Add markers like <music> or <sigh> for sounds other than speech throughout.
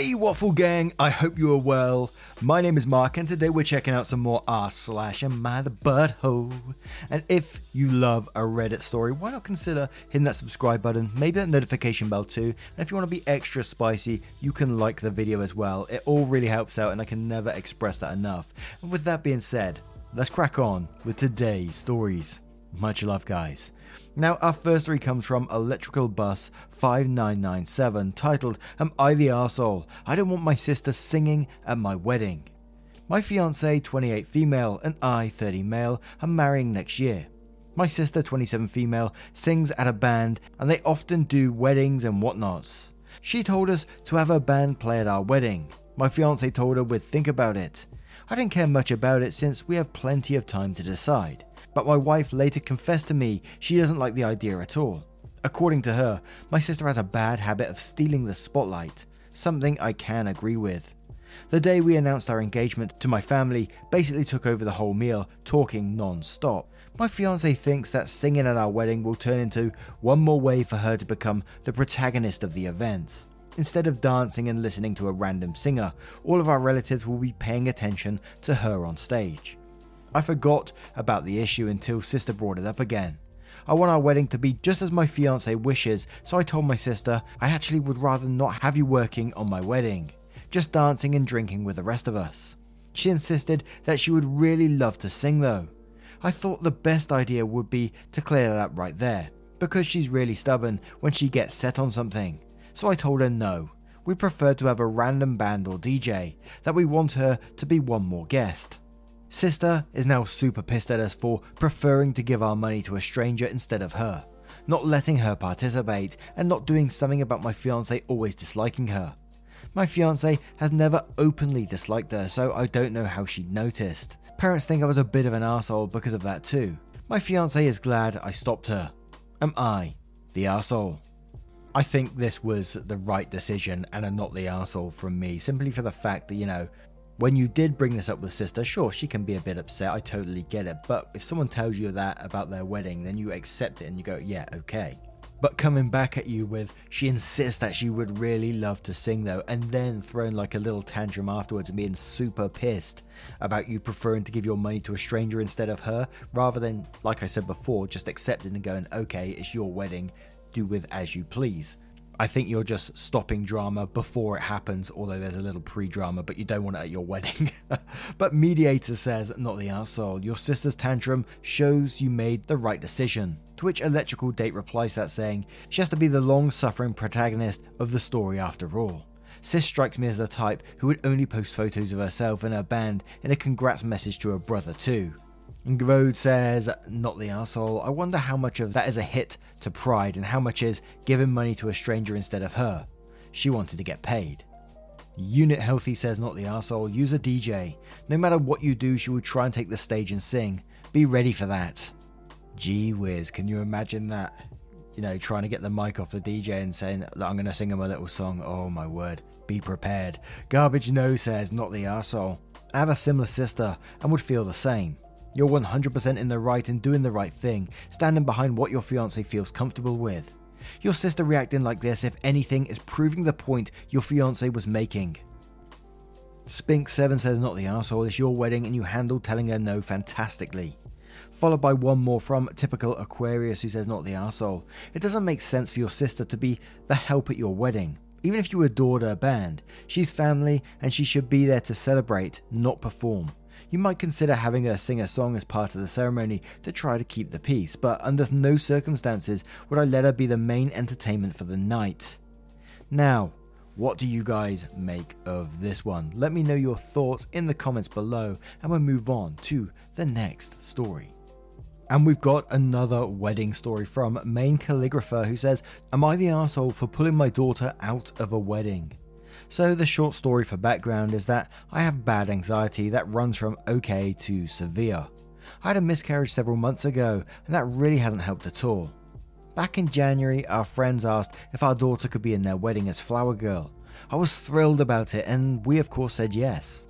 Hey Waffle Gang, I hope you are well. My name is Mark and today we're checking out some more r slash am I the butthole. And if you love a Reddit story, why not consider hitting that subscribe button, maybe that notification bell too. And if you want to be extra spicy, you can like the video as well. It all really helps out and I can never express that enough. And with that being said, let's crack on with today's stories. Much love guys. Now, our first story comes from Electrical Bus 5997, titled Am I the Arsehole? I don't want my sister singing at my wedding. My fiance, 28 female, and I, 30 male, are marrying next year. My sister, 27 female, sings at a band, and they often do weddings and whatnots. She told us to have her band play at our wedding. My fiance told her we'd think about it. I didn't care much about it since we have plenty of time to decide but my wife later confessed to me she doesn't like the idea at all. According to her, my sister has a bad habit of stealing the spotlight, something I can agree with. The day we announced our engagement to my family basically took over the whole meal, talking non stop. My fiance thinks that singing at our wedding will turn into one more way for her to become the protagonist of the event. Instead of dancing and listening to a random singer, all of our relatives will be paying attention to her on stage. I forgot about the issue until sister brought it up again. I want our wedding to be just as my fiance wishes, so I told my sister I actually would rather not have you working on my wedding, just dancing and drinking with the rest of us. She insisted that she would really love to sing though. I thought the best idea would be to clear that up right there, because she's really stubborn when she gets set on something. So I told her no. We prefer to have a random band or DJ, that we want her to be one more guest. Sister is now super pissed at us for preferring to give our money to a stranger instead of her, not letting her participate, and not doing something about my fiance always disliking her. My fiance has never openly disliked her, so I don't know how she noticed. Parents think I was a bit of an asshole because of that too. My fiance is glad I stopped her. Am I the asshole? I think this was the right decision and a not the asshole from me, simply for the fact that, you know, when you did bring this up with sister, sure, she can be a bit upset. I totally get it. But if someone tells you that about their wedding, then you accept it and you go, yeah, okay. But coming back at you with, she insists that she would really love to sing though, and then throwing like a little tantrum afterwards and being super pissed about you preferring to give your money to a stranger instead of her, rather than, like I said before, just accepting and going, okay, it's your wedding, do with as you please. I think you're just stopping drama before it happens, although there's a little pre drama, but you don't want it at your <laughs> wedding. but Mediator says, not the asshole, your sister's tantrum shows you made the right decision. To which Electrical Date replies that saying, she has to be the long suffering protagonist of the story after all. Sis strikes me as the type who would only post photos of herself and her band in a congrats message to her brother, too. Gvode says, not the asshole. I wonder how much of that is a hit to pride and how much is giving money to a stranger instead of her. She wanted to get paid. Unit Healthy says, not the asshole. Use a DJ. No matter what you do, she would try and take the stage and sing. Be ready for that. Gee whiz, can you imagine that? You know, trying to get the mic off the DJ and saying, I'm going to sing him a little song. Oh my word. Be prepared. Garbage No says, not the asshole. I have a similar sister and would feel the same. You're 100% in the right in doing the right thing, standing behind what your fiance feels comfortable with. Your sister reacting like this, if anything, is proving the point your fiance was making. Spink7 says, Not the asshole, it's your wedding and you handled telling her no fantastically. Followed by one more from typical Aquarius who says, Not the asshole. It doesn't make sense for your sister to be the help at your wedding. Even if you adored her band, she's family and she should be there to celebrate, not perform you might consider having her sing a song as part of the ceremony to try to keep the peace, but under no circumstances would I let her be the main entertainment for the night. Now, what do you guys make of this one? Let me know your thoughts in the comments below, and we'll move on to the next story. And we've got another wedding story from Main Calligrapher who says, Am I the asshole for pulling my daughter out of a wedding? So, the short story for background is that I have bad anxiety that runs from okay to severe. I had a miscarriage several months ago, and that really hasn't helped at all. Back in January, our friends asked if our daughter could be in their wedding as Flower Girl. I was thrilled about it, and we of course said yes.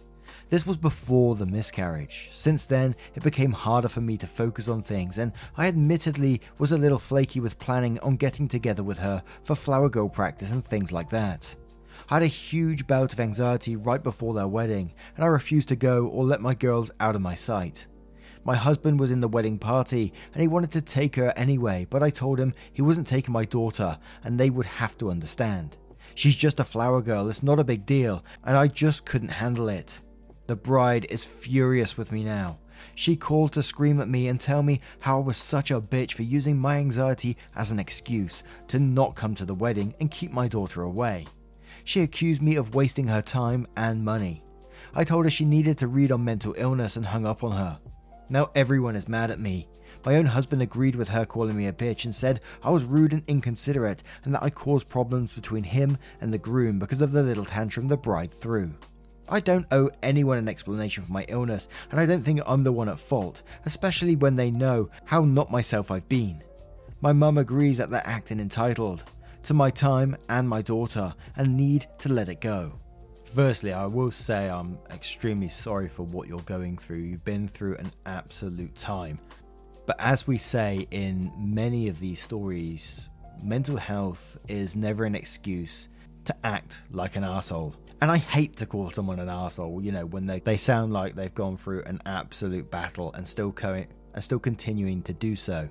This was before the miscarriage. Since then, it became harder for me to focus on things, and I admittedly was a little flaky with planning on getting together with her for flower girl practice and things like that. I had a huge bout of anxiety right before their wedding, and I refused to go or let my girls out of my sight. My husband was in the wedding party and he wanted to take her anyway, but I told him he wasn't taking my daughter and they would have to understand. She's just a flower girl, it's not a big deal, and I just couldn't handle it. The bride is furious with me now. She called to scream at me and tell me how I was such a bitch for using my anxiety as an excuse to not come to the wedding and keep my daughter away. She accused me of wasting her time and money. I told her she needed to read on mental illness and hung up on her. Now everyone is mad at me. My own husband agreed with her calling me a bitch and said I was rude and inconsiderate and that I caused problems between him and the groom because of the little tantrum the bride threw. I don't owe anyone an explanation for my illness, and I don't think I'm the one at fault, especially when they know how not myself I've been. My mum agrees that they're acting entitled to my time and my daughter and need to let it go. Firstly, I will say I'm extremely sorry for what you're going through. You've been through an absolute time. But as we say in many of these stories, mental health is never an excuse to act like an asshole. And I hate to call someone an asshole, you know, when they, they sound like they've gone through an absolute battle and still co- and still continuing to do so.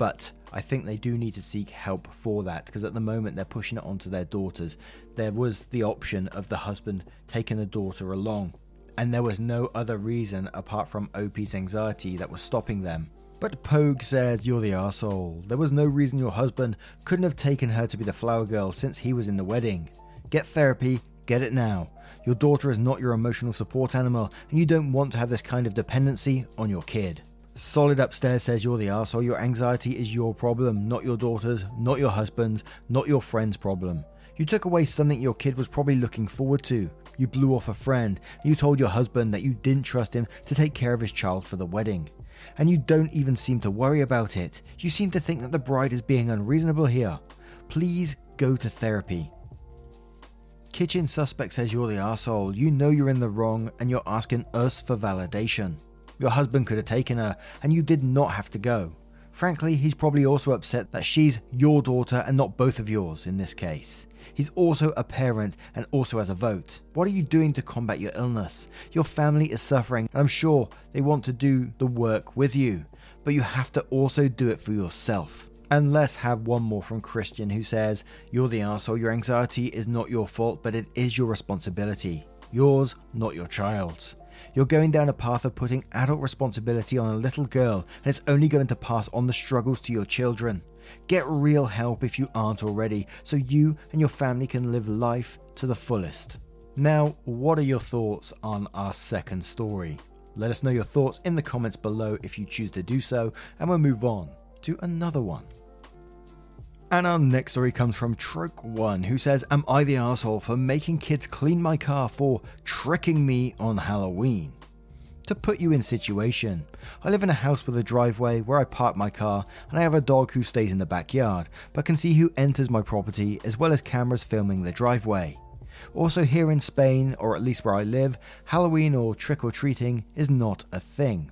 But I think they do need to seek help for that because at the moment they're pushing it onto their daughters. There was the option of the husband taking the daughter along, and there was no other reason apart from Opie's anxiety that was stopping them. But Pogue says you're the asshole. There was no reason your husband couldn't have taken her to be the flower girl since he was in the wedding. Get therapy Get it now. Your daughter is not your emotional support animal, and you don't want to have this kind of dependency on your kid. Solid Upstairs says you're the asshole. Your anxiety is your problem, not your daughter's, not your husband's, not your friend's problem. You took away something your kid was probably looking forward to. You blew off a friend, you told your husband that you didn't trust him to take care of his child for the wedding. And you don't even seem to worry about it. You seem to think that the bride is being unreasonable here. Please go to therapy. Kitchen suspect says you're the asshole. You know you're in the wrong and you're asking us for validation. Your husband could have taken her and you did not have to go. Frankly, he's probably also upset that she's your daughter and not both of yours in this case. He's also a parent and also has a vote. What are you doing to combat your illness? Your family is suffering, and I'm sure they want to do the work with you, but you have to also do it for yourself. And let's have one more from Christian who says, You're the asshole. Your anxiety is not your fault, but it is your responsibility. Yours, not your child's. You're going down a path of putting adult responsibility on a little girl, and it's only going to pass on the struggles to your children. Get real help if you aren't already, so you and your family can live life to the fullest. Now, what are your thoughts on our second story? Let us know your thoughts in the comments below if you choose to do so, and we'll move on to another one. And our next story comes from Troke1, who says, Am I the asshole for making kids clean my car for tricking me on Halloween? To put you in situation, I live in a house with a driveway where I park my car, and I have a dog who stays in the backyard, but can see who enters my property as well as cameras filming the driveway. Also, here in Spain, or at least where I live, Halloween or trick or treating is not a thing.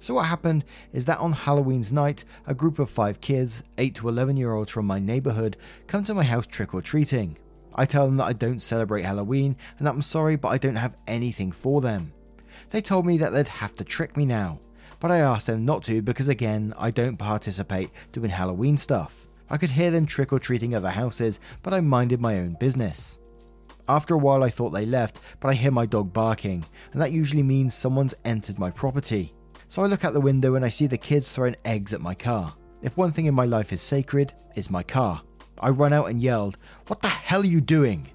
So, what happened is that on Halloween's night, a group of five kids, 8 to 11 year olds from my neighborhood, come to my house trick or treating. I tell them that I don't celebrate Halloween and that I'm sorry, but I don't have anything for them. They told me that they'd have to trick me now, but I asked them not to because, again, I don't participate doing Halloween stuff. I could hear them trick or treating other houses, but I minded my own business. After a while, I thought they left, but I hear my dog barking, and that usually means someone's entered my property. So I look out the window and I see the kids throwing eggs at my car. If one thing in my life is sacred, it's my car. I run out and yelled, What the hell are you doing?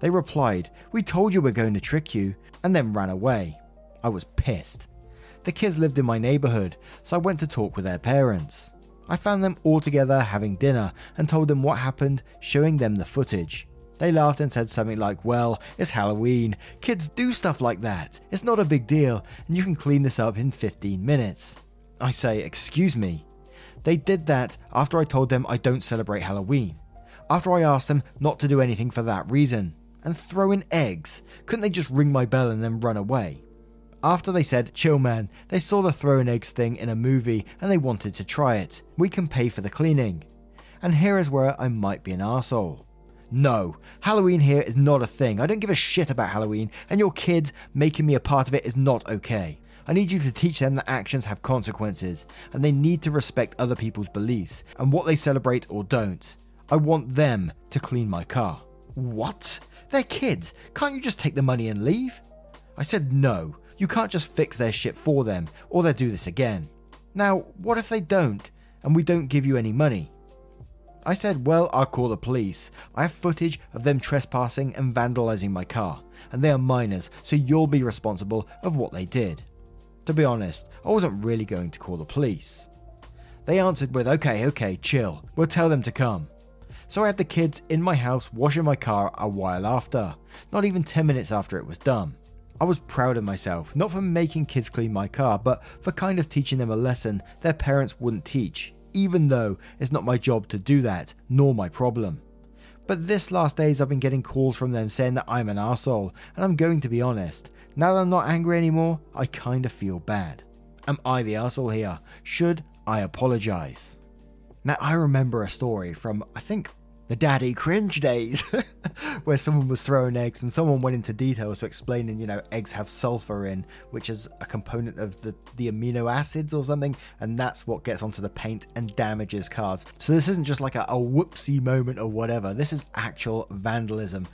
They replied, We told you we're going to trick you, and then ran away. I was pissed. The kids lived in my neighborhood, so I went to talk with their parents. I found them all together having dinner and told them what happened, showing them the footage. They laughed and said something like, Well, it's Halloween. Kids do stuff like that. It's not a big deal, and you can clean this up in 15 minutes. I say, Excuse me. They did that after I told them I don't celebrate Halloween. After I asked them not to do anything for that reason. And throw in eggs. Couldn't they just ring my bell and then run away? After they said, chill man, they saw the throwing eggs thing in a movie and they wanted to try it. We can pay for the cleaning. And here is where I might be an asshole. No, Halloween here is not a thing. I don't give a shit about Halloween, and your kids making me a part of it is not okay. I need you to teach them that actions have consequences, and they need to respect other people's beliefs and what they celebrate or don't. I want them to clean my car. What? They're kids. Can't you just take the money and leave? I said no. You can't just fix their shit for them, or they'll do this again. Now, what if they don't, and we don't give you any money? I said, Well, I'll call the police. I have footage of them trespassing and vandalizing my car, and they are minors, so you'll be responsible of what they did. To be honest, I wasn't really going to call the police. They answered with, Okay, okay, chill, we'll tell them to come. So I had the kids in my house washing my car a while after, not even 10 minutes after it was done. I was proud of myself, not for making kids clean my car, but for kind of teaching them a lesson their parents wouldn't teach, even though it's not my job to do that, nor my problem. But this last days I've been getting calls from them saying that I'm an asshole, and I'm going to be honest. Now that I'm not angry anymore, I kinda feel bad. Am I the asshole here? Should I apologize? Now I remember a story from I think the daddy cringe days, <laughs> where someone was throwing eggs and someone went into details to explaining, you know, eggs have sulfur in, which is a component of the, the amino acids or something, and that's what gets onto the paint and damages cars. So this isn't just like a, a whoopsie moment or whatever, this is actual vandalism.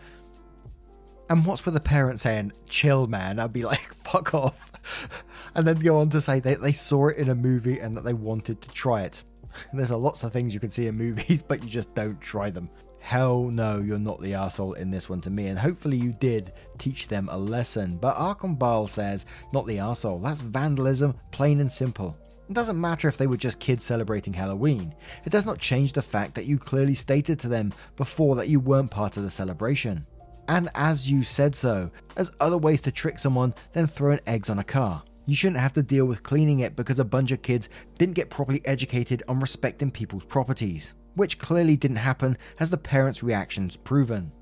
And what's with the parents saying, chill, man? I'd be like, <laughs> fuck off. <laughs> And then go on to say they, they saw it in a movie and that they wanted to try it. <laughs> There's a lots of things you can see in movies, <laughs> but you just don't try them. Hell no, you're not the asshole in this one to me, and hopefully you did teach them a lesson. But Arkham says, not the asshole. That's vandalism, plain and simple. It doesn't matter if they were just kids celebrating Halloween. It does not change the fact that you clearly stated to them before that you weren't part of the celebration. And as you said so, there's other ways to trick someone than throwing eggs on a car. You shouldn't have to deal with cleaning it because a bunch of kids didn't get properly educated on respecting people's properties, which clearly didn't happen as the parents' reactions proven.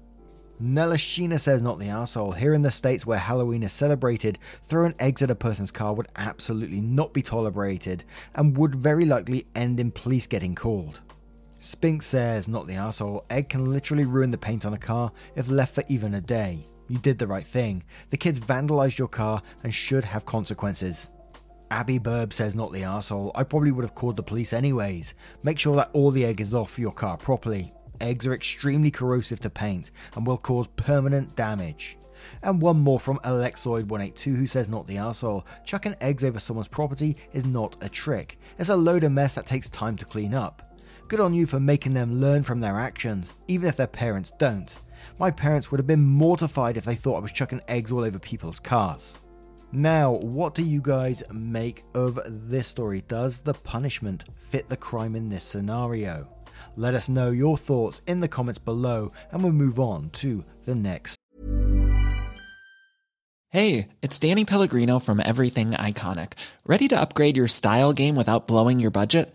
Nelashina says not the asshole. Here in the states where Halloween is celebrated, throwing eggs at a person's car would absolutely not be tolerated and would very likely end in police getting called. Spink says not the asshole. Egg can literally ruin the paint on a car if left for even a day. You did the right thing. The kids vandalized your car and should have consequences. Abby Burb says, not the asshole. I probably would have called the police anyways. Make sure that all the egg is off your car properly. Eggs are extremely corrosive to paint and will cause permanent damage. And one more from Alexoid182 who says, not the asshole. Chucking eggs over someone's property is not a trick. It's a load of mess that takes time to clean up. Good on you for making them learn from their actions, even if their parents don't. My parents would have been mortified if they thought I was chucking eggs all over people's cars. Now, what do you guys make of this story? Does the punishment fit the crime in this scenario? Let us know your thoughts in the comments below, and we'll move on to the next. Hey, it's Danny Pellegrino from Everything Iconic. Ready to upgrade your style game without blowing your budget?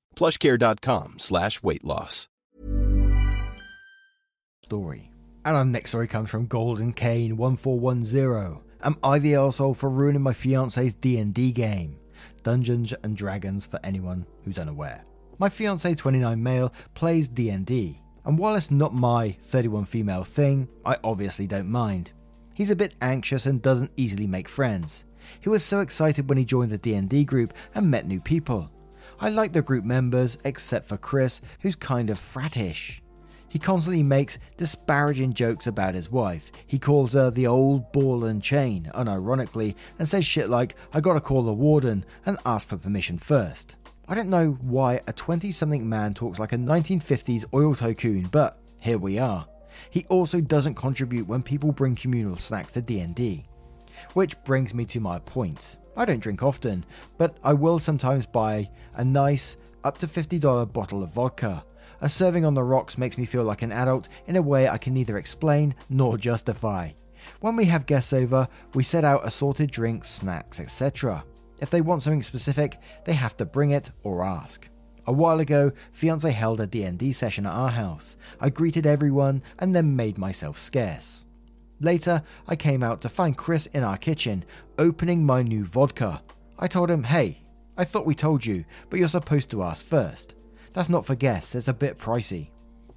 plushcare.com slash weight loss. story. And our next story comes from Golden Kane 1410. Am I the asshole for ruining my fiance's D&D game? Dungeons and Dragons for anyone who's unaware. My fiance 29 male plays D&D, and while it's not my 31 female thing, I obviously don't mind. He's a bit anxious and doesn't easily make friends. He was so excited when he joined the D&D group and met new people. I like the group members except for Chris, who's kind of frattish. He constantly makes disparaging jokes about his wife. He calls her the old ball and chain, unironically, and says shit like, I gotta call the warden and ask for permission first. I don't know why a 20 something man talks like a 1950s oil tycoon, but here we are. He also doesn't contribute when people bring communal snacks to D&D. Which brings me to my point. I don't drink often, but I will sometimes buy a nice, up to $50 bottle of vodka a serving on the rocks makes me feel like an adult in a way I can neither explain nor justify. When we have guests over, we set out assorted drinks, snacks, etc. If they want something specific, they have to bring it or ask. A while ago, fiance held a D&D session at our house. I greeted everyone and then made myself scarce. Later, I came out to find Chris in our kitchen, opening my new vodka. I told him, "Hey, I thought we told you, but you're supposed to ask first. That's not for guests, it's a bit pricey.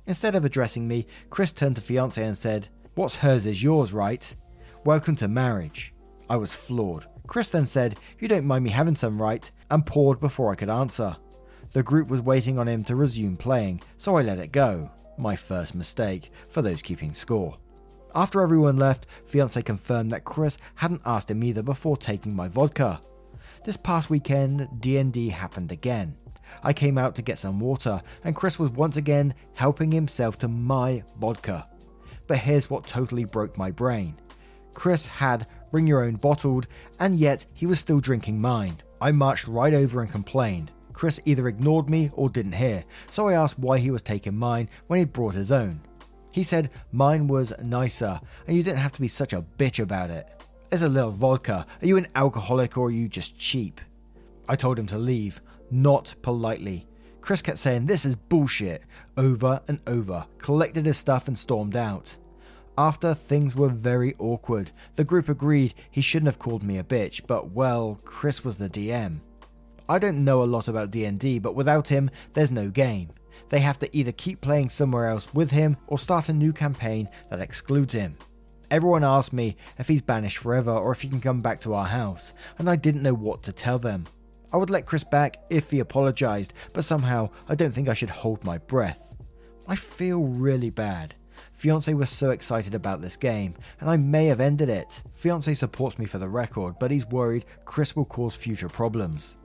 Instead of addressing me, Chris turned to fiance and said, What's hers is yours, right? Welcome to marriage. I was floored. Chris then said, You don't mind me having some, right? and poured before I could answer. The group was waiting on him to resume playing, so I let it go. My first mistake, for those keeping score. After everyone left, fiance confirmed that Chris hadn't asked him either before taking my vodka. This past weekend, D&D happened again. I came out to get some water, and Chris was once again helping himself to my vodka. But here's what totally broke my brain Chris had bring your own bottled, and yet he was still drinking mine. I marched right over and complained. Chris either ignored me or didn't hear, so I asked why he was taking mine when he'd brought his own. He said mine was nicer, and you didn't have to be such a bitch about it. There's a little vodka. Are you an alcoholic or are you just cheap? I told him to leave not politely. Chris kept saying, This is bullshit, over and over, collected his stuff and stormed out. After things were very awkward, the group agreed he shouldn't have called me a bitch, but well, Chris was the DM. I don't know a lot about D&D, but without him, there's no game. They have to either keep playing somewhere else with him or start a new campaign that excludes him. Everyone asked me if he's banished forever or if he can come back to our house, and I didn't know what to tell them. I would let Chris back if he apologised, but somehow I don't think I should hold my breath. I feel really bad. Fiance was so excited about this game, and I may have ended it. Fiance supports me for the record, but he's worried Chris will cause future problems.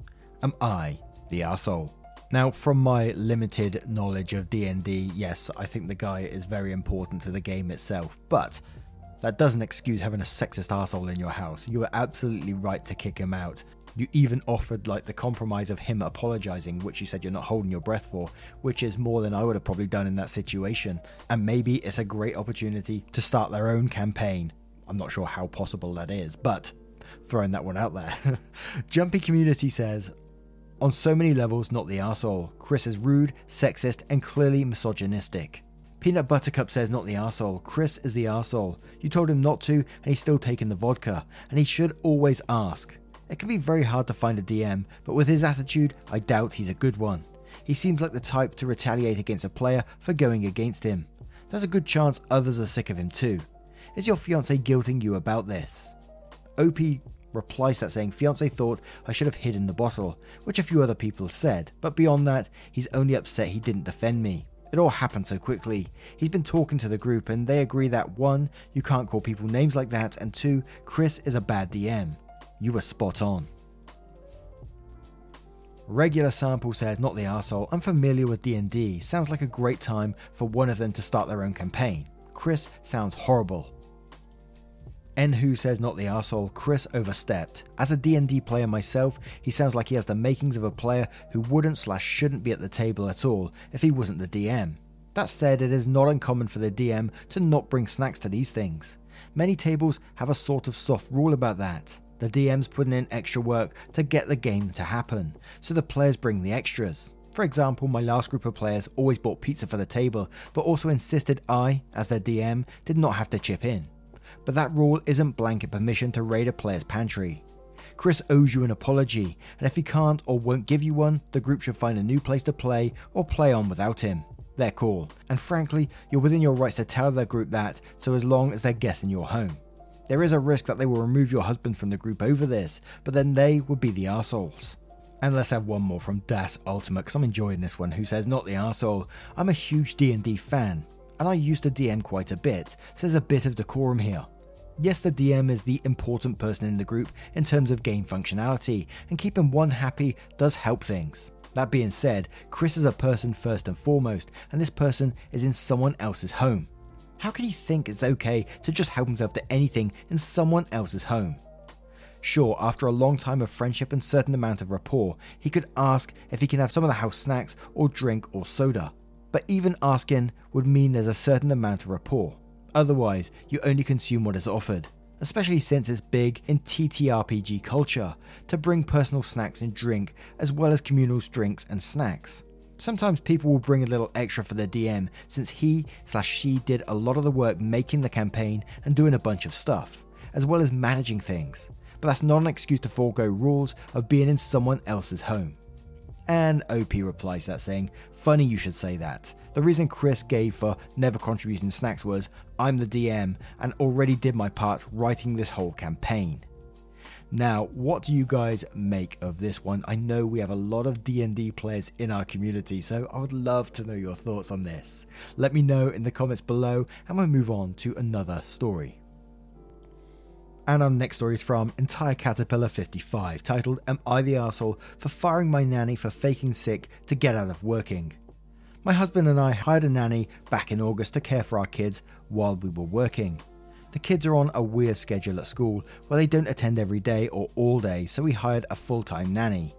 Am I the asshole? Now, from my limited knowledge of D&D, yes, I think the guy is very important to the game itself, but that doesn't excuse having a sexist asshole in your house. You were absolutely right to kick him out. You even offered like the compromise of him apologizing, which you said you're not holding your breath for, which is more than I would have probably done in that situation. And maybe it's a great opportunity to start their own campaign. I'm not sure how possible that is, but throwing that one out there. <laughs> Jumpy Community says, on so many levels, not the asshole. Chris is rude, sexist, and clearly misogynistic. Peanut Buttercup says not the asshole. Chris is the asshole. You told him not to, and he's still taking the vodka. And he should always ask. It can be very hard to find a DM, but with his attitude, I doubt he's a good one. He seems like the type to retaliate against a player for going against him. There's a good chance others are sick of him too. Is your fiance guilting you about this? OP replies that saying fiance thought I should have hidden the bottle, which a few other people said, but beyond that, he's only upset he didn't defend me. It all happened so quickly. He's been talking to the group and they agree that 1. You can't call people names like that, and 2. Chris is a bad DM. You were spot on. Regular Sample says, not the asshole, I'm familiar with D&D. Sounds like a great time for one of them to start their own campaign. Chris sounds horrible. N who says not the asshole, Chris overstepped. As a D&D player myself, he sounds like he has the makings of a player who wouldn't slash shouldn't be at the table at all if he wasn't the DM. That said, it is not uncommon for the DM to not bring snacks to these things. Many tables have a sort of soft rule about that. The DM's putting in extra work to get the game to happen, so the players bring the extras. For example, my last group of players always bought pizza for the table, but also insisted I, as their DM, did not have to chip in. But that rule isn't blanket permission to raid a player's pantry. Chris owes you an apology, and if he can't or won't give you one, the group should find a new place to play or play on without him. Their call. And frankly, you're within your rights to tell their group that, so as long as they're guessing your home. There is a risk that they will remove your husband from the group over this, but then they would be the arseholes. And let's have one more from Das Ultimate, because I'm enjoying this one, who says, Not the arsehole, I'm a huge D&D fan, and I used to DM quite a bit, so there's a bit of decorum here. Yes, the DM is the important person in the group in terms of game functionality, and keeping one happy does help things. That being said, Chris is a person first and foremost, and this person is in someone else's home. How can he think it's okay to just help himself to anything in someone else's home? Sure, after a long time of friendship and certain amount of rapport, he could ask if he can have some of the house snacks or drink or soda. But even asking would mean there's a certain amount of rapport. Otherwise, you only consume what is offered, especially since it's big in TTRPG culture to bring personal snacks and drink as well as communal drinks and snacks. Sometimes people will bring a little extra for their DM since he slash she did a lot of the work making the campaign and doing a bunch of stuff, as well as managing things. But that's not an excuse to forego rules of being in someone else's home. And OP replies that saying, Funny you should say that. The reason Chris gave for never contributing snacks was, I'm the DM and already did my part writing this whole campaign. Now, what do you guys make of this one? I know we have a lot of D&D players in our community, so I would love to know your thoughts on this. Let me know in the comments below and we'll move on to another story. And our next story is from Entire Caterpillar 55, titled Am I the Arsehole for firing my nanny for faking sick to get out of working? My husband and I hired a nanny back in August to care for our kids while we were working. The kids are on a weird schedule at school where they don't attend every day or all day, so we hired a full time nanny.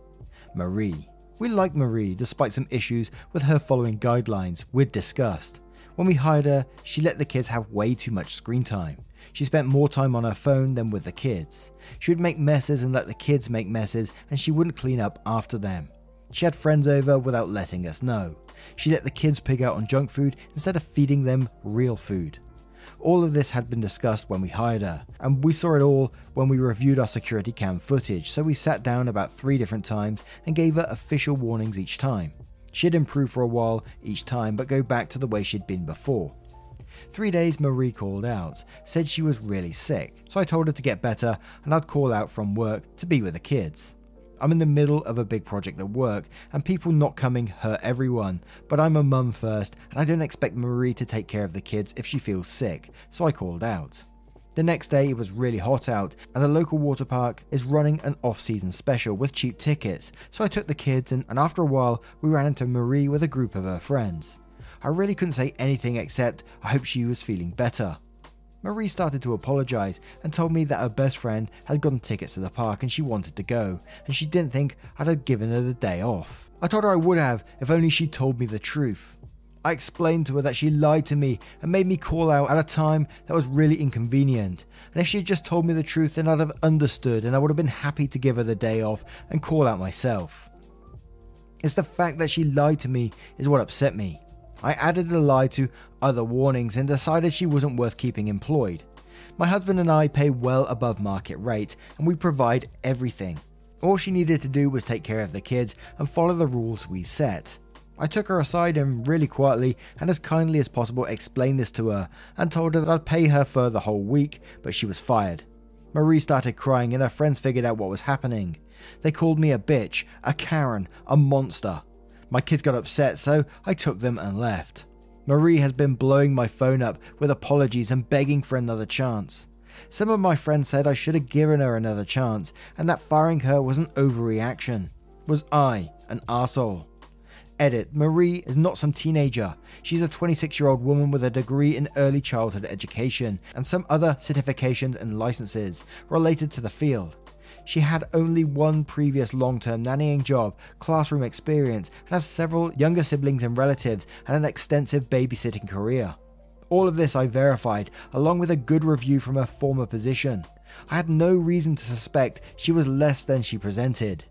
Marie. We like Marie despite some issues with her following guidelines we'd discussed. When we hired her, she let the kids have way too much screen time. She spent more time on her phone than with the kids. She would make messes and let the kids make messes, and she wouldn't clean up after them. She had friends over without letting us know. She let the kids pig out on junk food instead of feeding them real food. All of this had been discussed when we hired her, and we saw it all when we reviewed our security cam footage, so we sat down about three different times and gave her official warnings each time. She'd improve for a while each time, but go back to the way she'd been before. Three days Marie called out, said she was really sick, so I told her to get better and I'd call out from work to be with the kids. I'm in the middle of a big project at work, and people not coming hurt everyone, but I'm a mum first, and I don't expect Marie to take care of the kids if she feels sick, so I called out. The next day it was really hot out, and the local water park is running an off season special with cheap tickets, so I took the kids, and, and after a while, we ran into Marie with a group of her friends. I really couldn't say anything except I hope she was feeling better. Marie started to apologise and told me that her best friend had gotten tickets to the park and she wanted to go, and she didn't think I'd have given her the day off. I told her I would have if only she told me the truth. I explained to her that she lied to me and made me call out at a time that was really inconvenient. And if she had just told me the truth, then I'd have understood and I would have been happy to give her the day off and call out myself. It's the fact that she lied to me is what upset me. I added the lie to other warnings and decided she wasn't worth keeping employed. My husband and I pay well above market rate and we provide everything. All she needed to do was take care of the kids and follow the rules we set. I took her aside and really quietly and as kindly as possible explained this to her and told her that I'd pay her for the whole week, but she was fired. Marie started crying and her friends figured out what was happening. They called me a bitch, a Karen, a monster. My kids got upset, so I took them and left. Marie has been blowing my phone up with apologies and begging for another chance. Some of my friends said I should have given her another chance and that firing her was an overreaction. Was I an asshole? Edit Marie is not some teenager. She's a 26 year old woman with a degree in early childhood education and some other certifications and licenses related to the field. She had only one previous long term nannying job, classroom experience, and has several younger siblings and relatives, and an extensive babysitting career. All of this I verified, along with a good review from her former position. I had no reason to suspect she was less than she presented.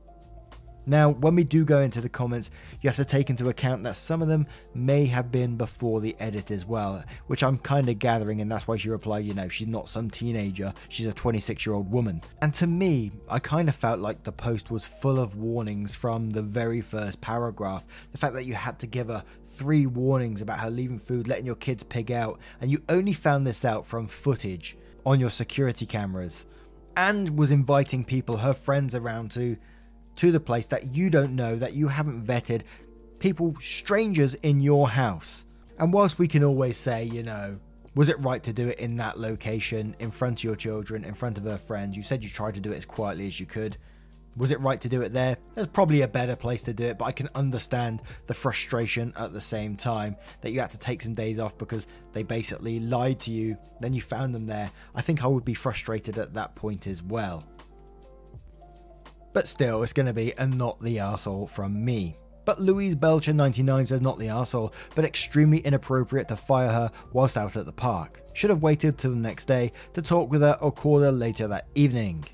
Now, when we do go into the comments, you have to take into account that some of them may have been before the edit as well, which I'm kind of gathering, and that's why she replied, you know, she's not some teenager, she's a 26 year old woman. And to me, I kind of felt like the post was full of warnings from the very first paragraph. The fact that you had to give her three warnings about her leaving food, letting your kids pig out, and you only found this out from footage on your security cameras, and was inviting people, her friends around to to the place that you don't know, that you haven't vetted, people, strangers in your house. And whilst we can always say, you know, was it right to do it in that location, in front of your children, in front of her friends? You said you tried to do it as quietly as you could. Was it right to do it there? There's probably a better place to do it, but I can understand the frustration at the same time that you had to take some days off because they basically lied to you, then you found them there. I think I would be frustrated at that point as well. But still, it's going to be a not the arsehole from me. But Louise Belcher 99 says not the arsehole, but extremely inappropriate to fire her whilst out at the park. Should have waited till the next day to talk with her or call her later that evening.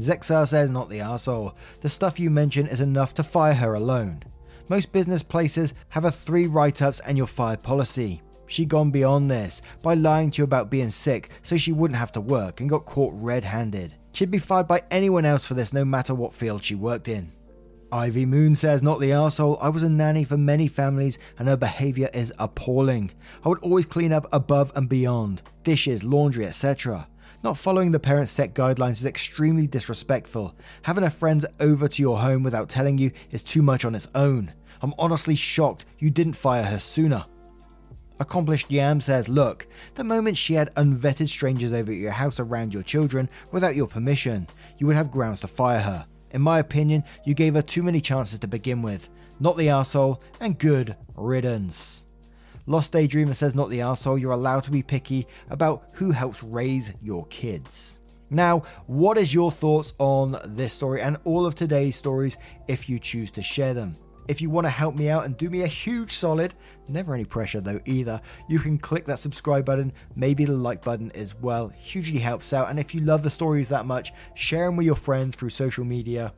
Zexar says not the arsehole. The stuff you mention is enough to fire her alone. Most business places have a three write ups and you're fired policy. She gone beyond this by lying to you about being sick so she wouldn't have to work and got caught red handed. She'd be fired by anyone else for this, no matter what field she worked in. Ivy Moon says, Not the asshole. I was a nanny for many families and her behaviour is appalling. I would always clean up above and beyond dishes, laundry, etc. Not following the parents' set guidelines is extremely disrespectful. Having a friend over to your home without telling you is too much on its own. I'm honestly shocked you didn't fire her sooner. Accomplished Yam says, Look, the moment she had unvetted strangers over at your house around your children without your permission, you would have grounds to fire her. In my opinion, you gave her too many chances to begin with. Not the asshole, and good riddance. Lost Daydreamer says, Not the asshole, you're allowed to be picky about who helps raise your kids. Now, what is your thoughts on this story and all of today's stories if you choose to share them? If you want to help me out and do me a huge solid, never any pressure though either, you can click that subscribe button, maybe the like button as well. Hugely helps out. And if you love the stories that much, share them with your friends through social media.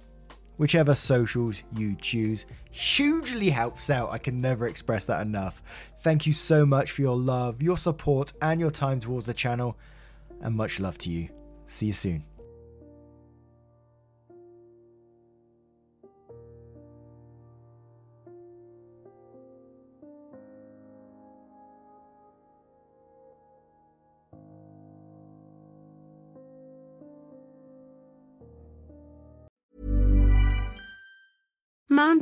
Whichever socials you choose hugely helps out. I can never express that enough. Thank you so much for your love, your support, and your time towards the channel. And much love to you. See you soon.